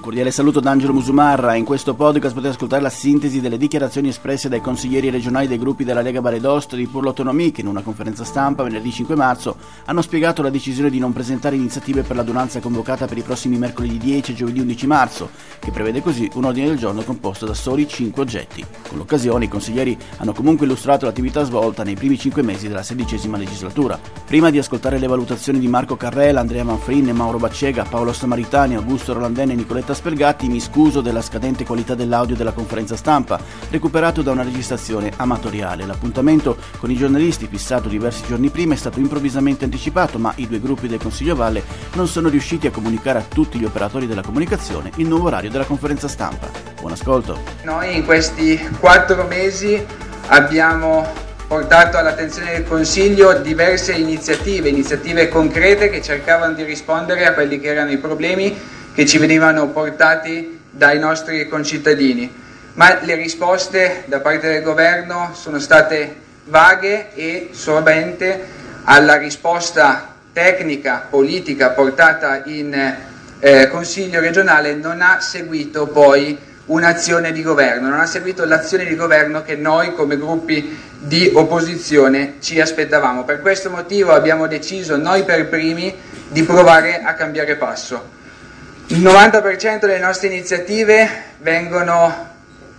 Un cordiale saluto da Angelo Musumarra. In questo podcast potete ascoltare la sintesi delle dichiarazioni espresse dai consiglieri regionali dei gruppi della Lega Baredost di Pur l'Autonomia che in una conferenza stampa venerdì 5 marzo hanno spiegato la decisione di non presentare iniziative per l'adunanza convocata per i prossimi mercoledì 10 e giovedì 11 marzo, che prevede così un ordine del giorno composto da soli 5 oggetti. Con l'occasione i consiglieri hanno comunque illustrato l'attività svolta nei primi 5 mesi della sedicesima legislatura. Prima di ascoltare le valutazioni di Marco Carrella, Andrea Manfrin, Mauro Baccega, Paolo Samaritani, Augusto Rolandenne e Nicoletta Roberta Spelgatti mi scuso della scadente qualità dell'audio della conferenza stampa, recuperato da una registrazione amatoriale. L'appuntamento con i giornalisti, fissato diversi giorni prima, è stato improvvisamente anticipato, ma i due gruppi del Consiglio Valle non sono riusciti a comunicare a tutti gli operatori della comunicazione il nuovo orario della conferenza stampa. Buon ascolto. Noi in questi quattro mesi abbiamo portato all'attenzione del Consiglio diverse iniziative, iniziative concrete che cercavano di rispondere a quelli che erano i problemi che ci venivano portati dai nostri concittadini, ma le risposte da parte del governo sono state vaghe e solamente alla risposta tecnica, politica portata in eh, Consiglio regionale non ha seguito poi un'azione di governo, non ha seguito l'azione di governo che noi come gruppi di opposizione ci aspettavamo. Per questo motivo abbiamo deciso noi per primi di provare a cambiare passo. Il 90% delle nostre iniziative vengono,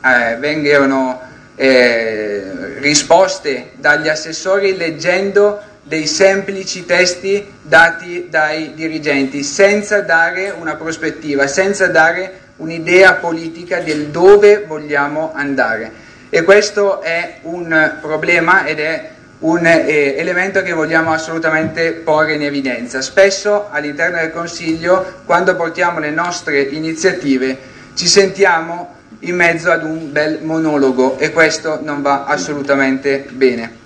eh, vengono eh, risposte dagli assessori leggendo dei semplici testi dati dai dirigenti, senza dare una prospettiva, senza dare un'idea politica del dove vogliamo andare. E questo è un problema ed è un eh, elemento che vogliamo assolutamente porre in evidenza. Spesso all'interno del Consiglio, quando portiamo le nostre iniziative, ci sentiamo in mezzo ad un bel monologo e questo non va assolutamente bene.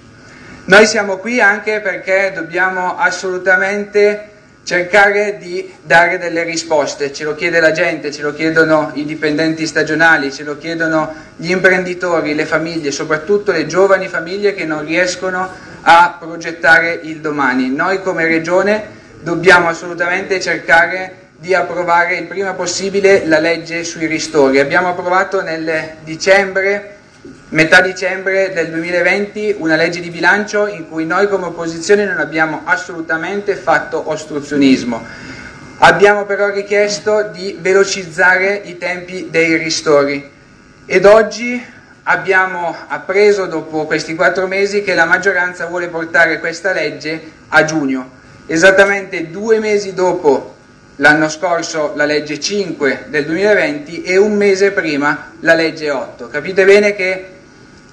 Noi siamo qui anche perché dobbiamo assolutamente cercare di dare delle risposte, ce lo chiede la gente, ce lo chiedono i dipendenti stagionali, ce lo chiedono gli imprenditori, le famiglie, soprattutto le giovani famiglie che non riescono a progettare il domani. Noi come Regione dobbiamo assolutamente cercare di approvare il prima possibile la legge sui ristori. Abbiamo approvato nel dicembre metà dicembre del 2020 una legge di bilancio in cui noi come opposizione non abbiamo assolutamente fatto ostruzionismo. Abbiamo però richiesto di velocizzare i tempi dei ristori ed oggi abbiamo appreso dopo questi quattro mesi che la maggioranza vuole portare questa legge a giugno, esattamente due mesi dopo l'anno scorso la legge 5 del 2020 e un mese prima la legge 8. Capite bene che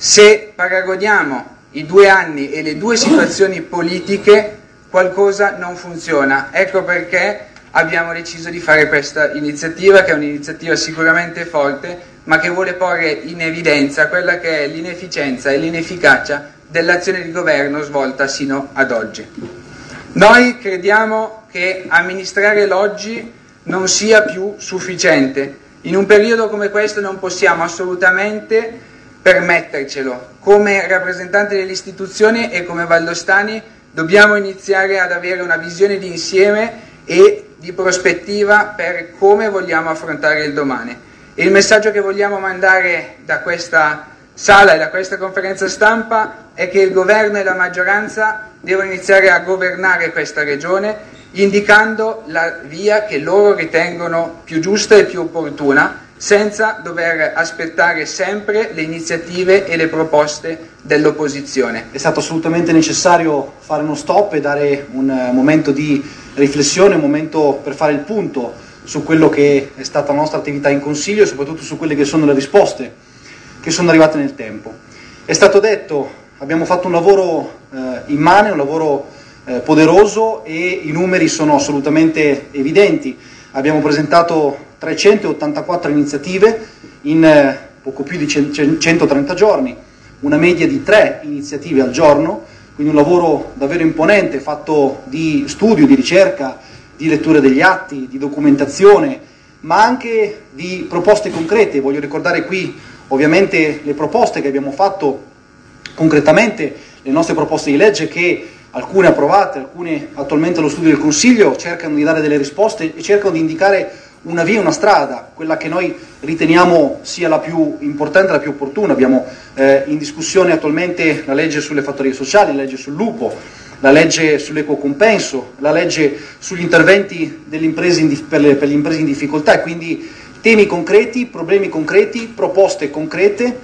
se paragoniamo i due anni e le due situazioni politiche, qualcosa non funziona. Ecco perché abbiamo deciso di fare questa iniziativa, che è un'iniziativa sicuramente forte, ma che vuole porre in evidenza quella che è l'inefficienza e l'inefficacia dell'azione di governo svolta sino ad oggi. Noi crediamo che amministrare l'oggi non sia più sufficiente. In un periodo come questo non possiamo assolutamente permettercelo. Come rappresentanti delle istituzioni e come valdostani dobbiamo iniziare ad avere una visione di insieme e di prospettiva per come vogliamo affrontare il domani. Il messaggio che vogliamo mandare da questa sala e da questa conferenza stampa è che il governo e la maggioranza devono iniziare a governare questa regione indicando la via che loro ritengono più giusta e più opportuna senza dover aspettare sempre le iniziative e le proposte dell'opposizione. È stato assolutamente necessario fare uno stop e dare un eh, momento di riflessione, un momento per fare il punto su quello che è stata la nostra attività in Consiglio e soprattutto su quelle che sono le risposte che sono arrivate nel tempo. È stato detto, abbiamo fatto un lavoro eh, immane, un lavoro eh, poderoso e i numeri sono assolutamente evidenti. Abbiamo presentato 384 iniziative in eh, poco più di 130 giorni, una media di 3 iniziative al giorno, quindi un lavoro davvero imponente fatto di studio, di ricerca, di lettura degli atti, di documentazione, ma anche di proposte concrete. Voglio ricordare qui ovviamente le proposte che abbiamo fatto concretamente, le nostre proposte di legge che alcune approvate, alcune attualmente allo studio del Consiglio, cercano di dare delle risposte e cercano di indicare una via, una strada, quella che noi riteniamo sia la più importante la più opportuna. Abbiamo eh, in discussione attualmente la legge sulle fattorie sociali, la legge sul lupo, la legge sull'equo compenso, la legge sugli interventi in, per, le, per le imprese in difficoltà quindi temi concreti, problemi concreti, proposte concrete,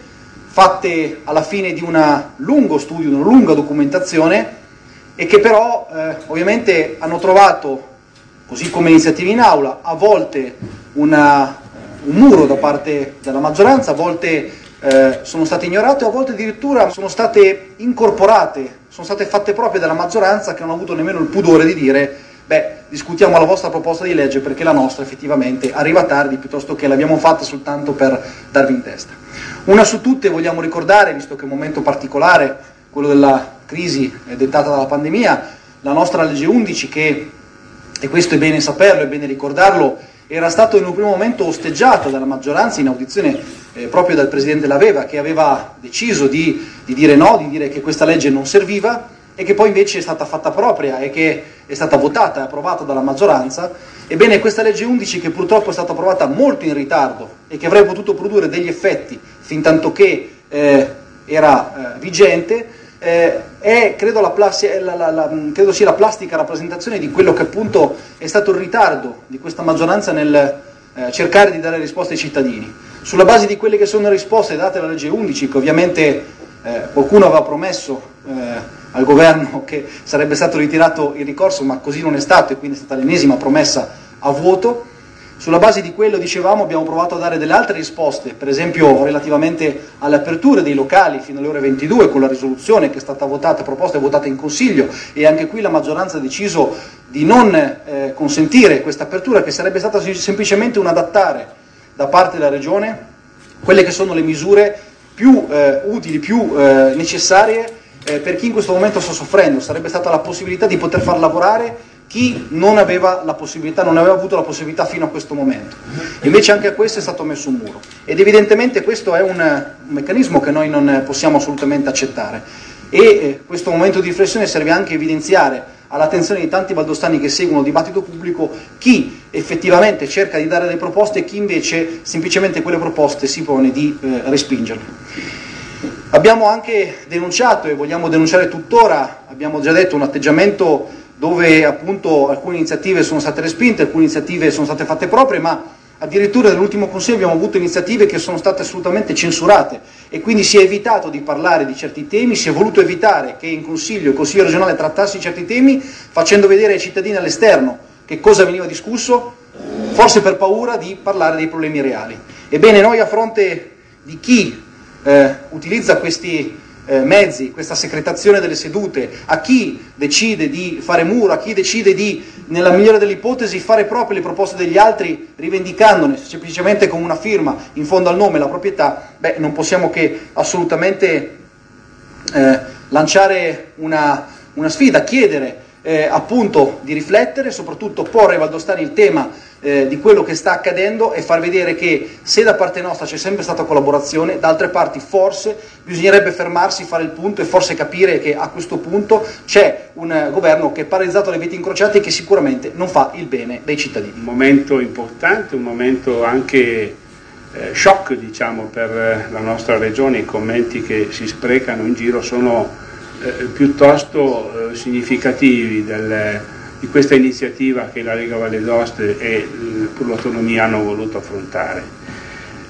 fatte alla fine di un lungo studio, di una lunga documentazione e che però eh, ovviamente hanno trovato così come iniziative in aula, a volte una, un muro da parte della maggioranza, a volte eh, sono state ignorate, a volte addirittura sono state incorporate, sono state fatte proprie dalla maggioranza che non ha avuto nemmeno il pudore di dire beh, discutiamo la vostra proposta di legge perché la nostra effettivamente arriva tardi piuttosto che l'abbiamo fatta soltanto per darvi in testa. Una su tutte vogliamo ricordare, visto che è un momento particolare, quello della crisi dettata dalla pandemia, la nostra legge 11 che e questo è bene saperlo, è bene ricordarlo, era stato in un primo momento osteggiato dalla maggioranza in audizione eh, proprio dal Presidente Laveva che aveva deciso di, di, dire no, di dire che questa legge non serviva e che poi invece è stata fatta propria e che è stata votata e approvata dalla maggioranza. Ebbene, questa legge 11 che purtroppo è stata approvata molto in ritardo e che avrebbe potuto produrre degli effetti fin tanto che eh, era eh, vigente, eh, è credo, la, la, la, credo, sia la plastica rappresentazione di quello che appunto è stato il ritardo di questa maggioranza nel eh, cercare di dare risposte ai cittadini. Sulla base di quelle che sono le risposte date dalla legge 11, che ovviamente eh, qualcuno aveva promesso eh, al governo che sarebbe stato ritirato il ricorso, ma così non è stato e quindi è stata l'ennesima promessa a vuoto, sulla base di quello, dicevamo, abbiamo provato a dare delle altre risposte, per esempio relativamente alle aperture dei locali fino alle ore 22 con la risoluzione che è stata votata, proposta e votata in Consiglio e anche qui la maggioranza ha deciso di non eh, consentire questa apertura che sarebbe stata semplicemente un adattare da parte della Regione quelle che sono le misure più eh, utili, più eh, necessarie eh, per chi in questo momento sta soffrendo, sarebbe stata la possibilità di poter far lavorare chi non aveva la possibilità, non aveva avuto la possibilità fino a questo momento. Invece anche a questo è stato messo un muro. Ed evidentemente questo è un, un meccanismo che noi non possiamo assolutamente accettare. E eh, questo momento di riflessione serve anche a evidenziare all'attenzione di tanti valdostani che seguono il dibattito pubblico chi effettivamente cerca di dare delle proposte e chi invece semplicemente quelle proposte si pone di eh, respingerle. Abbiamo anche denunciato e vogliamo denunciare tuttora, abbiamo già detto, un atteggiamento dove appunto alcune iniziative sono state respinte, alcune iniziative sono state fatte proprie, ma addirittura nell'ultimo Consiglio abbiamo avuto iniziative che sono state assolutamente censurate e quindi si è evitato di parlare di certi temi, si è voluto evitare che in Consiglio il Consiglio regionale trattasse certi temi facendo vedere ai cittadini all'esterno che cosa veniva discusso, forse per paura di parlare dei problemi reali. Ebbene noi a fronte di chi eh, utilizza questi eh, mezzi, questa secretazione delle sedute, a chi decide di fare muro, a chi decide di, nella migliore delle ipotesi, fare proprio le proposte degli altri, rivendicandone semplicemente con una firma in fondo al nome la proprietà, beh, non possiamo che assolutamente eh, lanciare una, una, sfida, chiedere eh, appunto di riflettere, soprattutto porre ai valdostani il tema eh, di quello che sta accadendo e far vedere che se da parte nostra c'è sempre stata collaborazione, da altre parti forse bisognerebbe fermarsi, fare il punto e forse capire che a questo punto c'è un governo che è paralizzato alle veti incrociate e che sicuramente non fa il bene dei cittadini. Un momento importante, un momento anche eh, shock diciamo, per eh, la nostra regione, i commenti che si sprecano in giro sono eh, piuttosto eh, significativi del di questa iniziativa che la Lega Valle d'Oste e per l'autonomia hanno voluto affrontare.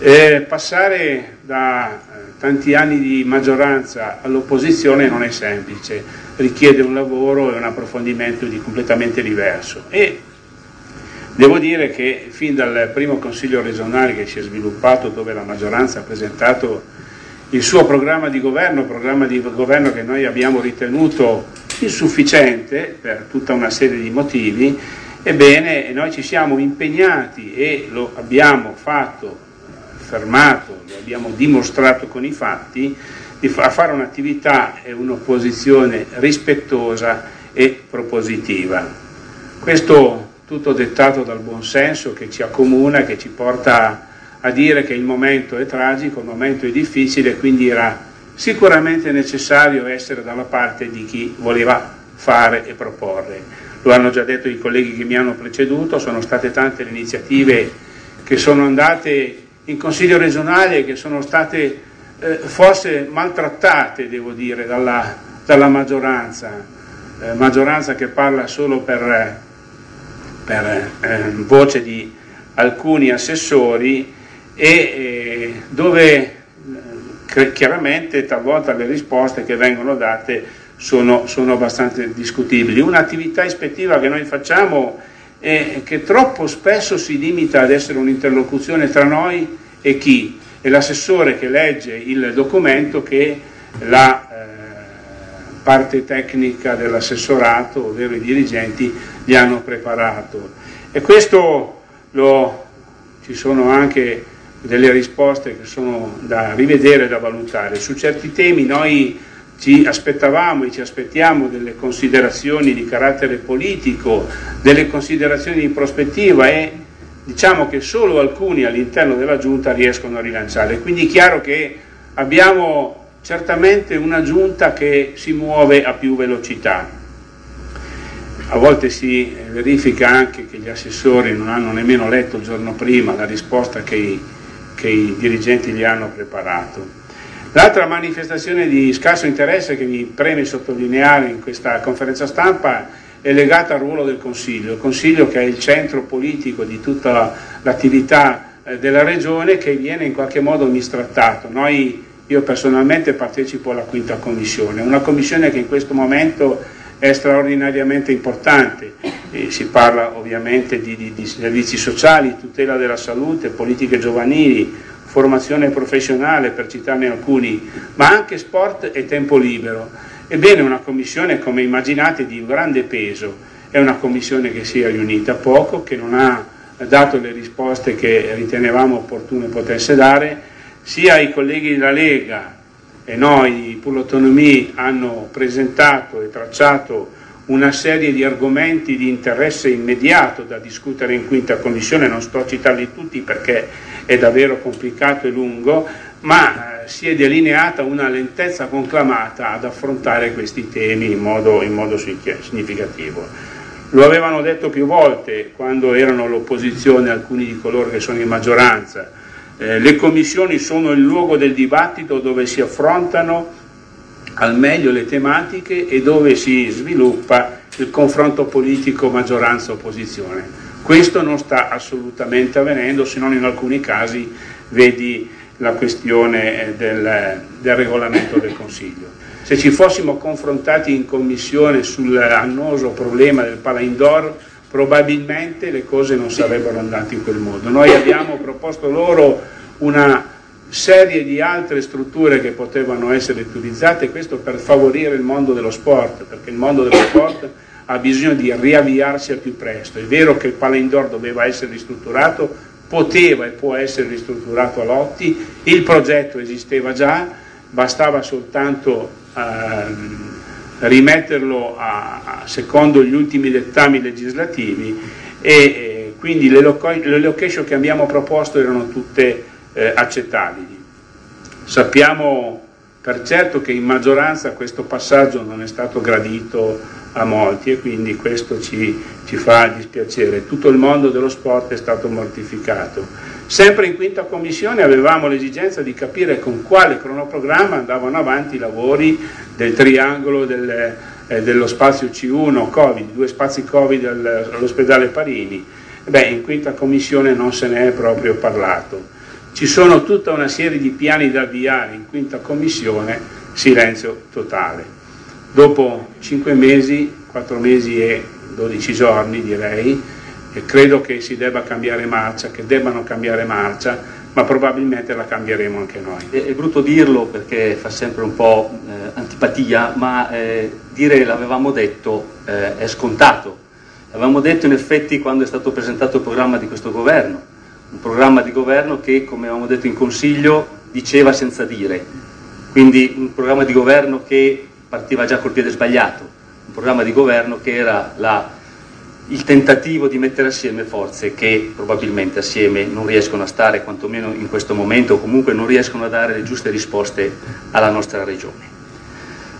Eh, passare da eh, tanti anni di maggioranza all'opposizione non è semplice, richiede un lavoro e un approfondimento di completamente diverso. E devo dire che fin dal primo Consiglio regionale che si è sviluppato, dove la maggioranza ha presentato il suo programma di governo, programma di governo che noi abbiamo ritenuto insufficiente per tutta una serie di motivi, ebbene noi ci siamo impegnati e lo abbiamo fatto, fermato, lo abbiamo dimostrato con i fatti, a fare un'attività e un'opposizione rispettosa e propositiva. Questo tutto dettato dal buonsenso che ci accomuna, che ci porta a dire che il momento è tragico, il momento è difficile, quindi era sicuramente necessario essere dalla parte di chi voleva fare e proporre. lo hanno già detto i colleghi che mi hanno preceduto, sono state tante le iniziative che sono andate in Consiglio regionale che sono state eh, forse maltrattate, devo dire, dalla, dalla maggioranza, eh, maggioranza che parla solo per, per eh, voce di alcuni assessori e eh, dove chiaramente talvolta le risposte che vengono date sono, sono abbastanza discutibili. Un'attività ispettiva che noi facciamo e che troppo spesso si limita ad essere un'interlocuzione tra noi e chi? È l'assessore che legge il documento che la eh, parte tecnica dell'assessorato, ovvero i dirigenti, gli hanno preparato. E questo lo, ci sono anche delle risposte che sono da rivedere e da valutare. Su certi temi noi ci aspettavamo e ci aspettiamo delle considerazioni di carattere politico, delle considerazioni di prospettiva e diciamo che solo alcuni all'interno della giunta riescono a rilanciare. Quindi è chiaro che abbiamo certamente una giunta che si muove a più velocità. A volte si verifica anche che gli assessori non hanno nemmeno letto il giorno prima la risposta che i, che i dirigenti gli hanno preparato. L'altra manifestazione di scarso interesse che mi preme sottolineare in questa conferenza stampa è legata al ruolo del Consiglio, il Consiglio che è il centro politico di tutta l'attività eh, della Regione che viene in qualche modo mistrattato. Noi, io personalmente partecipo alla quinta commissione, una commissione che in questo momento è straordinariamente importante, e si parla ovviamente di, di, di servizi sociali, tutela della salute, politiche giovanili, formazione professionale per citarne alcuni, ma anche sport e tempo libero. Ebbene una commissione, come immaginate, di grande peso, è una commissione che si è riunita poco, che non ha dato le risposte che ritenevamo opportune potesse dare, sia i colleghi della Lega e noi, Pull Autonomie, hanno presentato e tracciato una serie di argomenti di interesse immediato da discutere in quinta commissione, non sto a citarli tutti perché è davvero complicato e lungo, ma eh, si è delineata una lentezza conclamata ad affrontare questi temi in modo, in modo significativo. Lo avevano detto più volte quando erano l'opposizione alcuni di coloro che sono in maggioranza. Eh, le commissioni sono il luogo del dibattito dove si affrontano al meglio le tematiche e dove si sviluppa il confronto politico maggioranza-opposizione. Questo non sta assolutamente avvenendo, se non in alcuni casi vedi la questione eh, del, del regolamento del Consiglio. Se ci fossimo confrontati in commissione sull'annoso problema del pala indoor, probabilmente le cose non sarebbero andate in quel modo. Noi abbiamo proposto loro una serie di altre strutture che potevano essere utilizzate, questo per favorire il mondo dello sport, perché il mondo dello sport ha bisogno di riavviarsi al più presto. È vero che il Palindor doveva essere ristrutturato, poteva e può essere ristrutturato a lotti, il progetto esisteva già, bastava soltanto ehm, rimetterlo a, a, secondo gli ultimi dettami legislativi e eh, quindi le, loco- le location che abbiamo proposto erano tutte eh, accettabili. Sappiamo per certo che in maggioranza questo passaggio non è stato gradito a molti e quindi questo ci, ci fa dispiacere. Tutto il mondo dello sport è stato mortificato. Sempre in quinta commissione avevamo l'esigenza di capire con quale cronoprogramma andavano avanti i lavori del triangolo del, eh, dello spazio C1 Covid, due spazi Covid all'ospedale Parini. Beh, in quinta commissione non se ne è proprio parlato. Ci sono tutta una serie di piani da avviare in quinta commissione, silenzio totale. Dopo cinque mesi, quattro mesi e 12 giorni direi, credo che si debba cambiare marcia, che debbano cambiare marcia, ma probabilmente la cambieremo anche noi. È, è brutto dirlo perché fa sempre un po' eh, antipatia, ma eh, dire l'avevamo detto eh, è scontato. L'avevamo detto in effetti quando è stato presentato il programma di questo governo un programma di governo che, come avevamo detto in Consiglio, diceva senza dire, quindi un programma di governo che partiva già col piede sbagliato, un programma di governo che era la, il tentativo di mettere assieme forze che probabilmente assieme non riescono a stare, quantomeno in questo momento, o comunque non riescono a dare le giuste risposte alla nostra regione.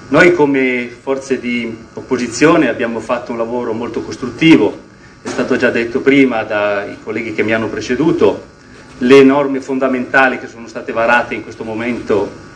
Noi come forze di opposizione abbiamo fatto un lavoro molto costruttivo, è stato già detto prima dai colleghi che mi hanno preceduto, le norme fondamentali che sono state varate in questo momento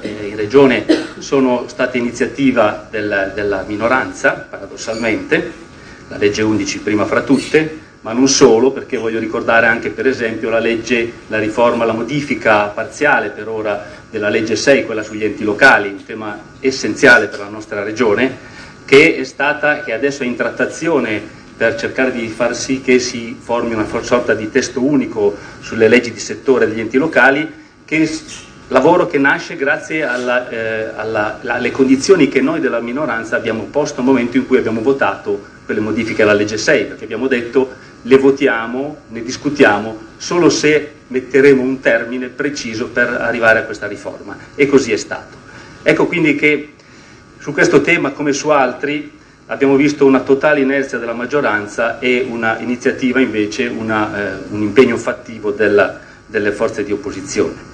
eh, in Regione sono state iniziativa del, della minoranza, paradossalmente, la legge 11 prima fra tutte, ma non solo, perché voglio ricordare anche per esempio la legge, la riforma, la modifica parziale per ora della legge 6, quella sugli enti locali, un tema essenziale per la nostra regione, che è stata, che adesso è in trattazione per cercare di far sì che si formi una sorta di testo unico sulle leggi di settore degli enti locali, che, lavoro che nasce grazie alla, eh, alla, alle condizioni che noi della minoranza abbiamo posto al momento in cui abbiamo votato quelle modifiche alla legge 6, perché abbiamo detto le votiamo, ne discutiamo solo se metteremo un termine preciso per arrivare a questa riforma e così è stato. Ecco quindi che su questo tema come su altri abbiamo visto una totale inerzia della maggioranza e una iniziativa invece, una, eh, un impegno fattivo della, delle forze di opposizione.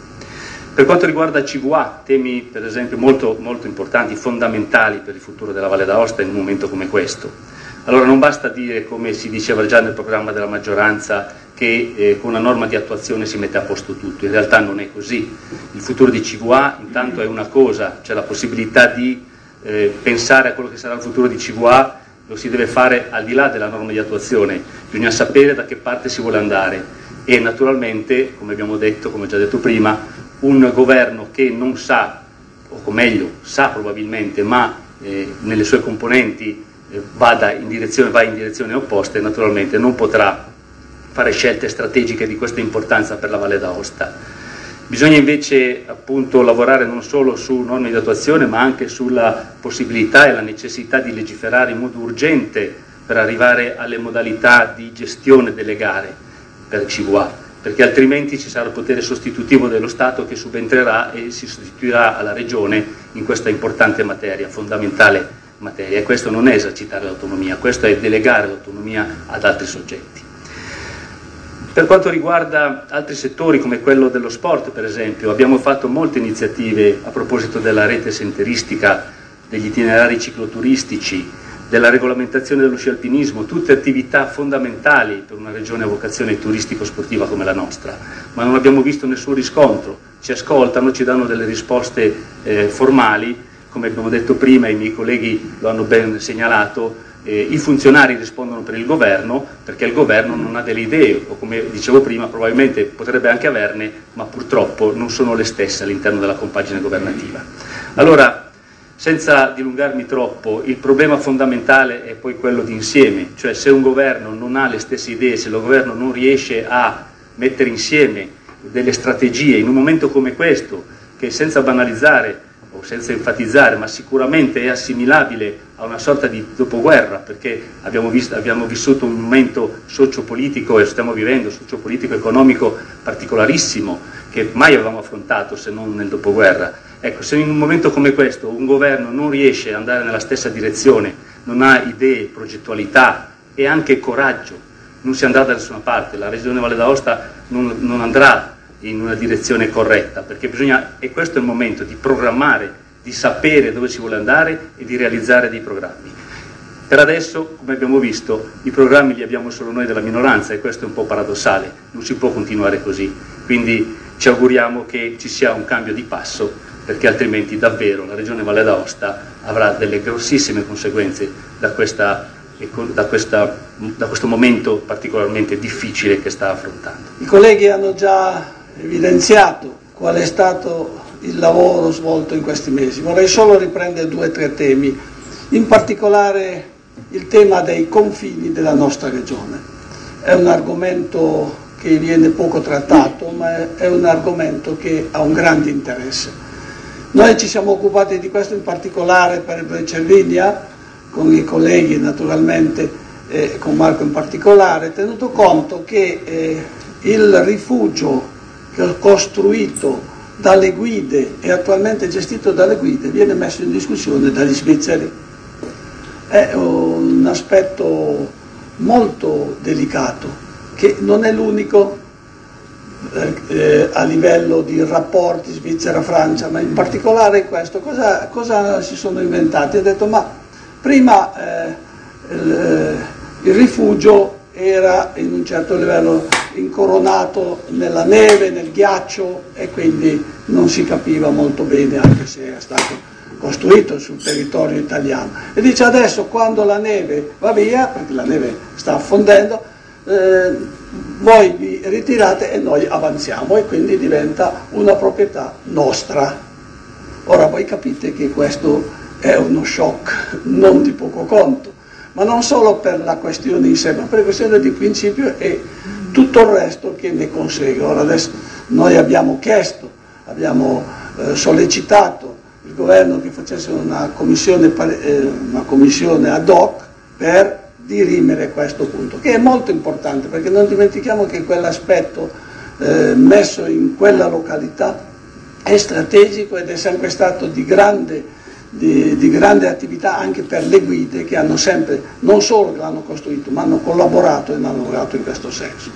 Per quanto riguarda CVA, temi per esempio molto, molto importanti, fondamentali per il futuro della Valle d'Aosta in un momento come questo. Allora non basta dire, come si diceva già nel programma della maggioranza, che eh, con una norma di attuazione si mette a posto tutto, in realtà non è così. Il futuro di CVA intanto è una cosa, c'è la possibilità di eh, pensare a quello che sarà il futuro di CVA lo si deve fare al di là della norma di attuazione, bisogna sapere da che parte si vuole andare. E naturalmente, come abbiamo detto, come ho già detto prima, un governo che non sa, o meglio sa probabilmente, ma eh, nelle sue componenti vada in direzione, va in direzione opposte, naturalmente non potrà fare scelte strategiche di questa importanza per la Valle d'Aosta. Bisogna invece appunto lavorare non solo su norme di attuazione ma anche sulla possibilità e la necessità di legiferare in modo urgente per arrivare alle modalità di gestione delle gare per CVA, perché altrimenti ci sarà il potere sostitutivo dello Stato che subentrerà e si sostituirà alla Regione in questa importante materia, fondamentale materia. E questo non è esercitare l'autonomia, questo è delegare l'autonomia ad altri soggetti. Per quanto riguarda altri settori come quello dello sport, per esempio, abbiamo fatto molte iniziative a proposito della rete senteristica, degli itinerari cicloturistici, della regolamentazione dello sci alpinismo, tutte attività fondamentali per una regione a vocazione turistico-sportiva come la nostra, ma non abbiamo visto nessun riscontro. Ci ascoltano, ci danno delle risposte eh, formali, come abbiamo detto prima, i miei colleghi lo hanno ben segnalato, eh, i funzionari rispondono per il governo perché il governo non ha delle idee o come dicevo prima probabilmente potrebbe anche averne ma purtroppo non sono le stesse all'interno della compagine governativa. Allora, senza dilungarmi troppo, il problema fondamentale è poi quello di insieme, cioè se un governo non ha le stesse idee, se il governo non riesce a mettere insieme delle strategie in un momento come questo, che senza banalizzare senza enfatizzare, ma sicuramente è assimilabile a una sorta di dopoguerra, perché abbiamo, visto, abbiamo vissuto un momento sociopolitico e stiamo vivendo sociopolitico economico particolarissimo che mai avevamo affrontato se non nel dopoguerra. Ecco, se in un momento come questo un governo non riesce ad andare nella stessa direzione, non ha idee, progettualità e anche coraggio, non si andrà da nessuna parte. La Regione Valle d'Aosta non, non andrà in una direzione corretta, perché bisogna, e questo è il momento di programmare, di sapere dove si vuole andare e di realizzare dei programmi. Per adesso, come abbiamo visto, i programmi li abbiamo solo noi della minoranza e questo è un po' paradossale, non si può continuare così. Quindi ci auguriamo che ci sia un cambio di passo perché altrimenti davvero la Regione Valle d'Aosta avrà delle grossissime conseguenze da, questa, da, questa, da questo momento particolarmente difficile che sta affrontando. I colleghi hanno già evidenziato qual è stato il lavoro svolto in questi mesi. Vorrei solo riprendere due o tre temi, in particolare il tema dei confini della nostra regione. È un argomento che viene poco trattato, ma è un argomento che ha un grande interesse. Noi ci siamo occupati di questo in particolare per Cervinia, con i colleghi naturalmente, eh, con Marco in particolare, tenuto conto che eh, il rifugio costruito dalle guide e attualmente gestito dalle guide viene messo in discussione dagli svizzeri. È un aspetto molto delicato, che non è l'unico, eh, a livello di rapporti Svizzera-Francia, ma in particolare questo, cosa, cosa si sono inventati? Ha detto ma prima eh, il, eh, il rifugio era in un certo livello incoronato nella neve, nel ghiaccio e quindi non si capiva molto bene anche se era stato costruito sul territorio italiano. E dice adesso quando la neve va via, perché la neve sta affondendo, eh, voi vi ritirate e noi avanziamo e quindi diventa una proprietà nostra. Ora voi capite che questo è uno shock non di poco conto, ma non solo per la questione in sé, ma per questione di principio e tutto il resto che ne consegue. Ora adesso noi abbiamo chiesto, abbiamo eh, sollecitato il governo che facesse una commissione, eh, una commissione ad hoc per dirimere questo punto, che è molto importante perché non dimentichiamo che quell'aspetto eh, messo in quella località è strategico ed è sempre stato di grande, di, di grande attività anche per le guide che hanno sempre, non solo che l'hanno costruito, ma hanno collaborato e hanno lavorato in questo senso.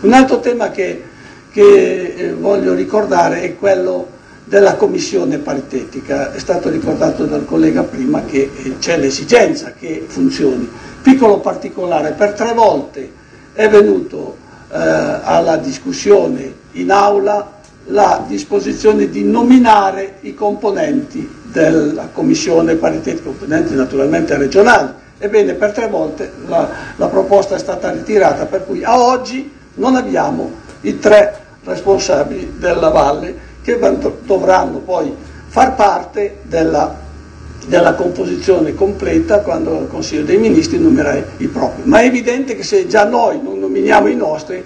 Un altro tema che, che eh, voglio ricordare è quello della commissione paritetica. È stato ricordato dal collega prima che eh, c'è l'esigenza che funzioni. Piccolo particolare, per tre volte è venuto eh, alla discussione in aula la disposizione di nominare i componenti della commissione paritetica, componenti naturalmente regionali. Ebbene, per tre volte la, la proposta è stata ritirata, per cui a oggi non abbiamo i tre responsabili della valle che dovranno poi far parte della, della composizione completa quando il Consiglio dei Ministri nominerà i propri. Ma è evidente che se già noi non nominiamo i nostri,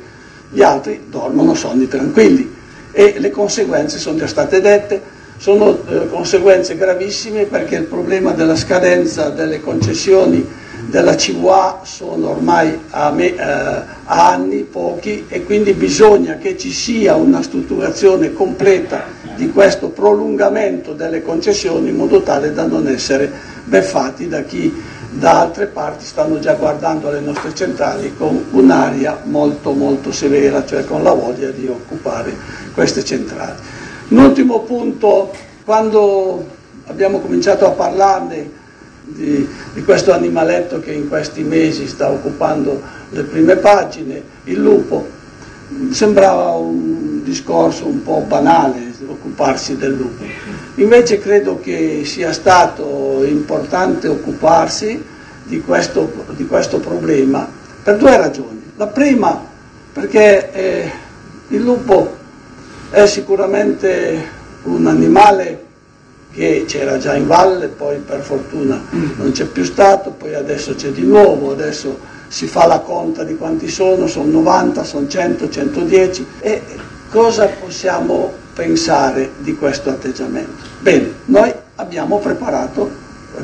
gli altri dormono sonni tranquilli e le conseguenze sono già state dette, sono eh, conseguenze gravissime perché il problema della scadenza delle concessioni della CVA sono ormai a, me, eh, a, anni, pochi, e quindi bisogna che ci sia una strutturazione completa di questo prolungamento delle concessioni in modo tale da non essere beffati da chi da altre parti stanno già guardando alle nostre centrali con un'aria molto molto severa, cioè con la voglia di occupare queste centrali. Un ultimo punto, quando abbiamo cominciato a parlarne di, di, questo animaletto che in questi mesi sta occupando le prime pagine, il lupo. Sembrava un discorso un po' banale occuparsi del lupo. Invece credo che sia stato importante occuparsi di questo, di questo problema per due ragioni. La prima perché eh, il lupo è sicuramente un animale che c'era già in valle, poi per fortuna non c'è più stato, poi adesso c'è di nuovo, adesso si fa la conta di quanti sono, sono 90, sono 100, 110 e cosa possiamo pensare di questo atteggiamento? Bene, noi abbiamo preparato,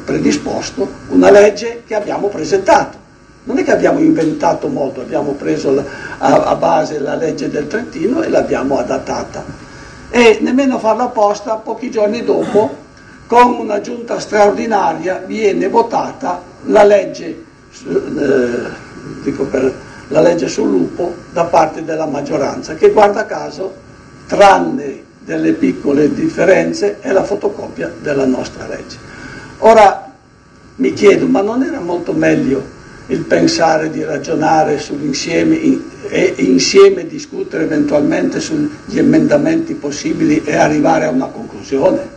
predisposto una legge che abbiamo presentato. Non è che abbiamo inventato molto, abbiamo preso a, a base la legge del Trentino e l'abbiamo adattata. E nemmeno farla apposta, pochi giorni dopo con una giunta straordinaria viene votata la legge, eh, per, la legge sul lupo da parte della maggioranza, che guarda caso, tranne delle piccole differenze, è la fotocopia della nostra legge. Ora mi chiedo, ma non era molto meglio il pensare di ragionare sull'insieme e insieme discutere eventualmente sugli emendamenti possibili e arrivare a una conclusione?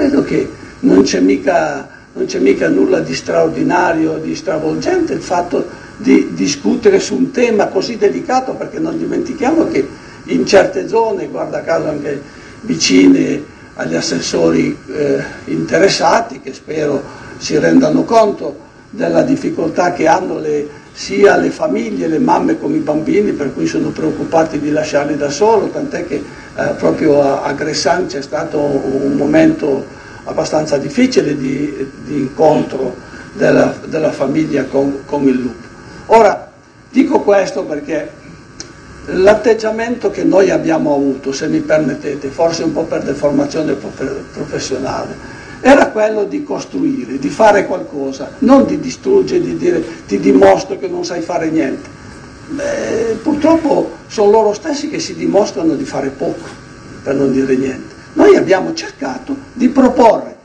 credo che non c'è, mica, non c'è mica nulla di straordinario, di stravolgente il fatto di discutere su un tema così delicato, perché non dimentichiamo che in certe zone, guarda caso anche vicine agli assessori eh, interessati, che spero si rendano conto della difficoltà che hanno le, sia le famiglie, le mamme con i bambini, per cui sono preoccupati di lasciarli da solo, tant'è che eh, proprio a, a Gressan c'è stato un momento abbastanza difficile di, di incontro della, della famiglia con, con il lupo. Ora, dico questo perché l'atteggiamento che noi abbiamo avuto, se mi permettete, forse un po' per deformazione professionale, era quello di costruire, di fare qualcosa, non di distruggere, di dire ti dimostro che non sai fare niente. beh, purtroppo sono loro stessi che si dimostrano di fare poco, per non dire niente. Noi abbiamo cercato di proporre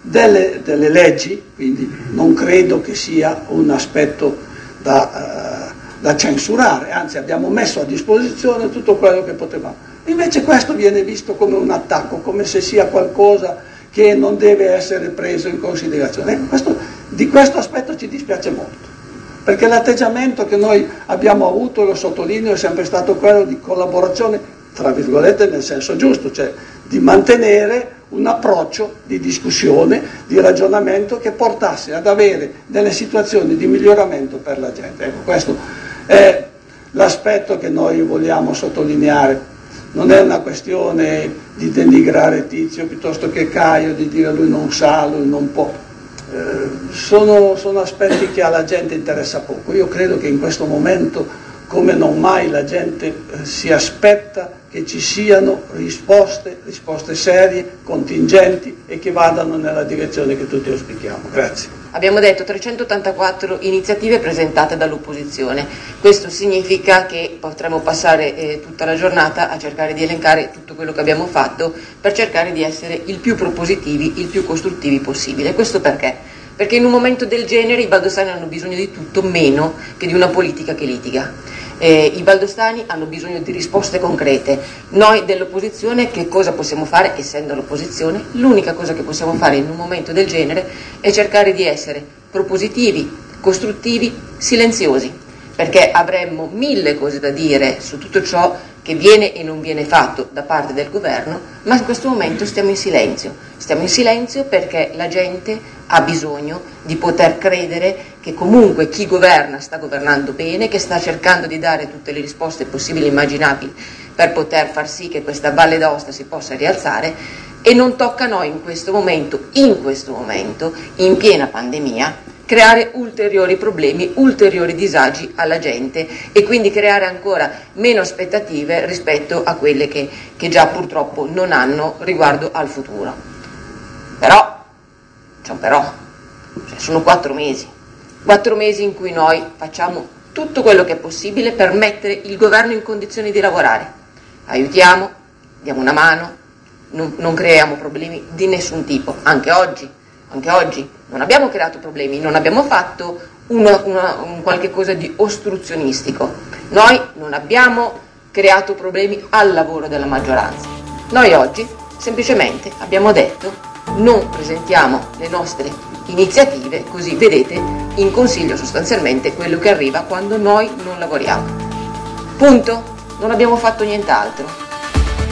delle, delle leggi, quindi non credo che sia un aspetto da, uh, da censurare, anzi abbiamo messo a disposizione tutto quello che potevamo. Invece questo viene visto come un attacco, come se sia qualcosa che non deve essere preso in considerazione. Ecco, questo, di questo aspetto ci dispiace molto, perché l'atteggiamento che noi abbiamo avuto, lo sottolineo, è sempre stato quello di collaborazione, tra virgolette, nel senso giusto, cioè di mantenere un approccio di discussione, di ragionamento che portasse ad avere delle situazioni di miglioramento per la gente. Ecco, questo è l'aspetto che noi vogliamo sottolineare non è una questione di denigrare Tizio piuttosto che Caio, di dire lui non sa, lui non può. Eh, sono, sono aspetti che alla gente interessa poco. Io credo che in questo momento come non mai la gente eh, si aspetta che ci siano risposte, risposte serie, contingenti e che vadano nella direzione che tutti auspichiamo. Grazie. Abbiamo detto 384 iniziative presentate dall'opposizione. Questo significa che potremo passare eh, tutta la giornata a cercare di elencare tutto quello che abbiamo fatto per cercare di essere il più propositivi, il più costruttivi possibile. Questo perché? Perché in un momento del genere i baldostani hanno bisogno di tutto meno che di una politica che litiga eh, i baldostani hanno bisogno di risposte concrete. Noi dell'opposizione che cosa possiamo fare, essendo l'opposizione? L'unica cosa che possiamo fare in un momento del genere è cercare di essere propositivi, costruttivi, silenziosi, perché avremmo mille cose da dire su tutto ciò che viene e non viene fatto da parte del governo, ma in questo momento stiamo in silenzio. Stiamo in silenzio perché la gente ha bisogno di poter credere che comunque chi governa sta governando bene, che sta cercando di dare tutte le risposte possibili e immaginabili per poter far sì che questa Valle d'Aosta si possa rialzare e non tocca a noi in questo momento, in questo momento, in piena pandemia, creare ulteriori problemi, ulteriori disagi alla gente e quindi creare ancora meno aspettative rispetto a quelle che, che già purtroppo non hanno riguardo al futuro. Però, c'è un però, cioè sono quattro mesi, quattro mesi in cui noi facciamo tutto quello che è possibile per mettere il governo in condizioni di lavorare. Aiutiamo, diamo una mano, non, non creiamo problemi di nessun tipo, anche oggi anche oggi non abbiamo creato problemi, non abbiamo fatto una, una, un qualche cosa di ostruzionistico. Noi non abbiamo creato problemi al lavoro della maggioranza. Noi oggi semplicemente abbiamo detto non presentiamo le nostre iniziative, così vedete in consiglio sostanzialmente quello che arriva quando noi non lavoriamo. Punto. Non abbiamo fatto nient'altro.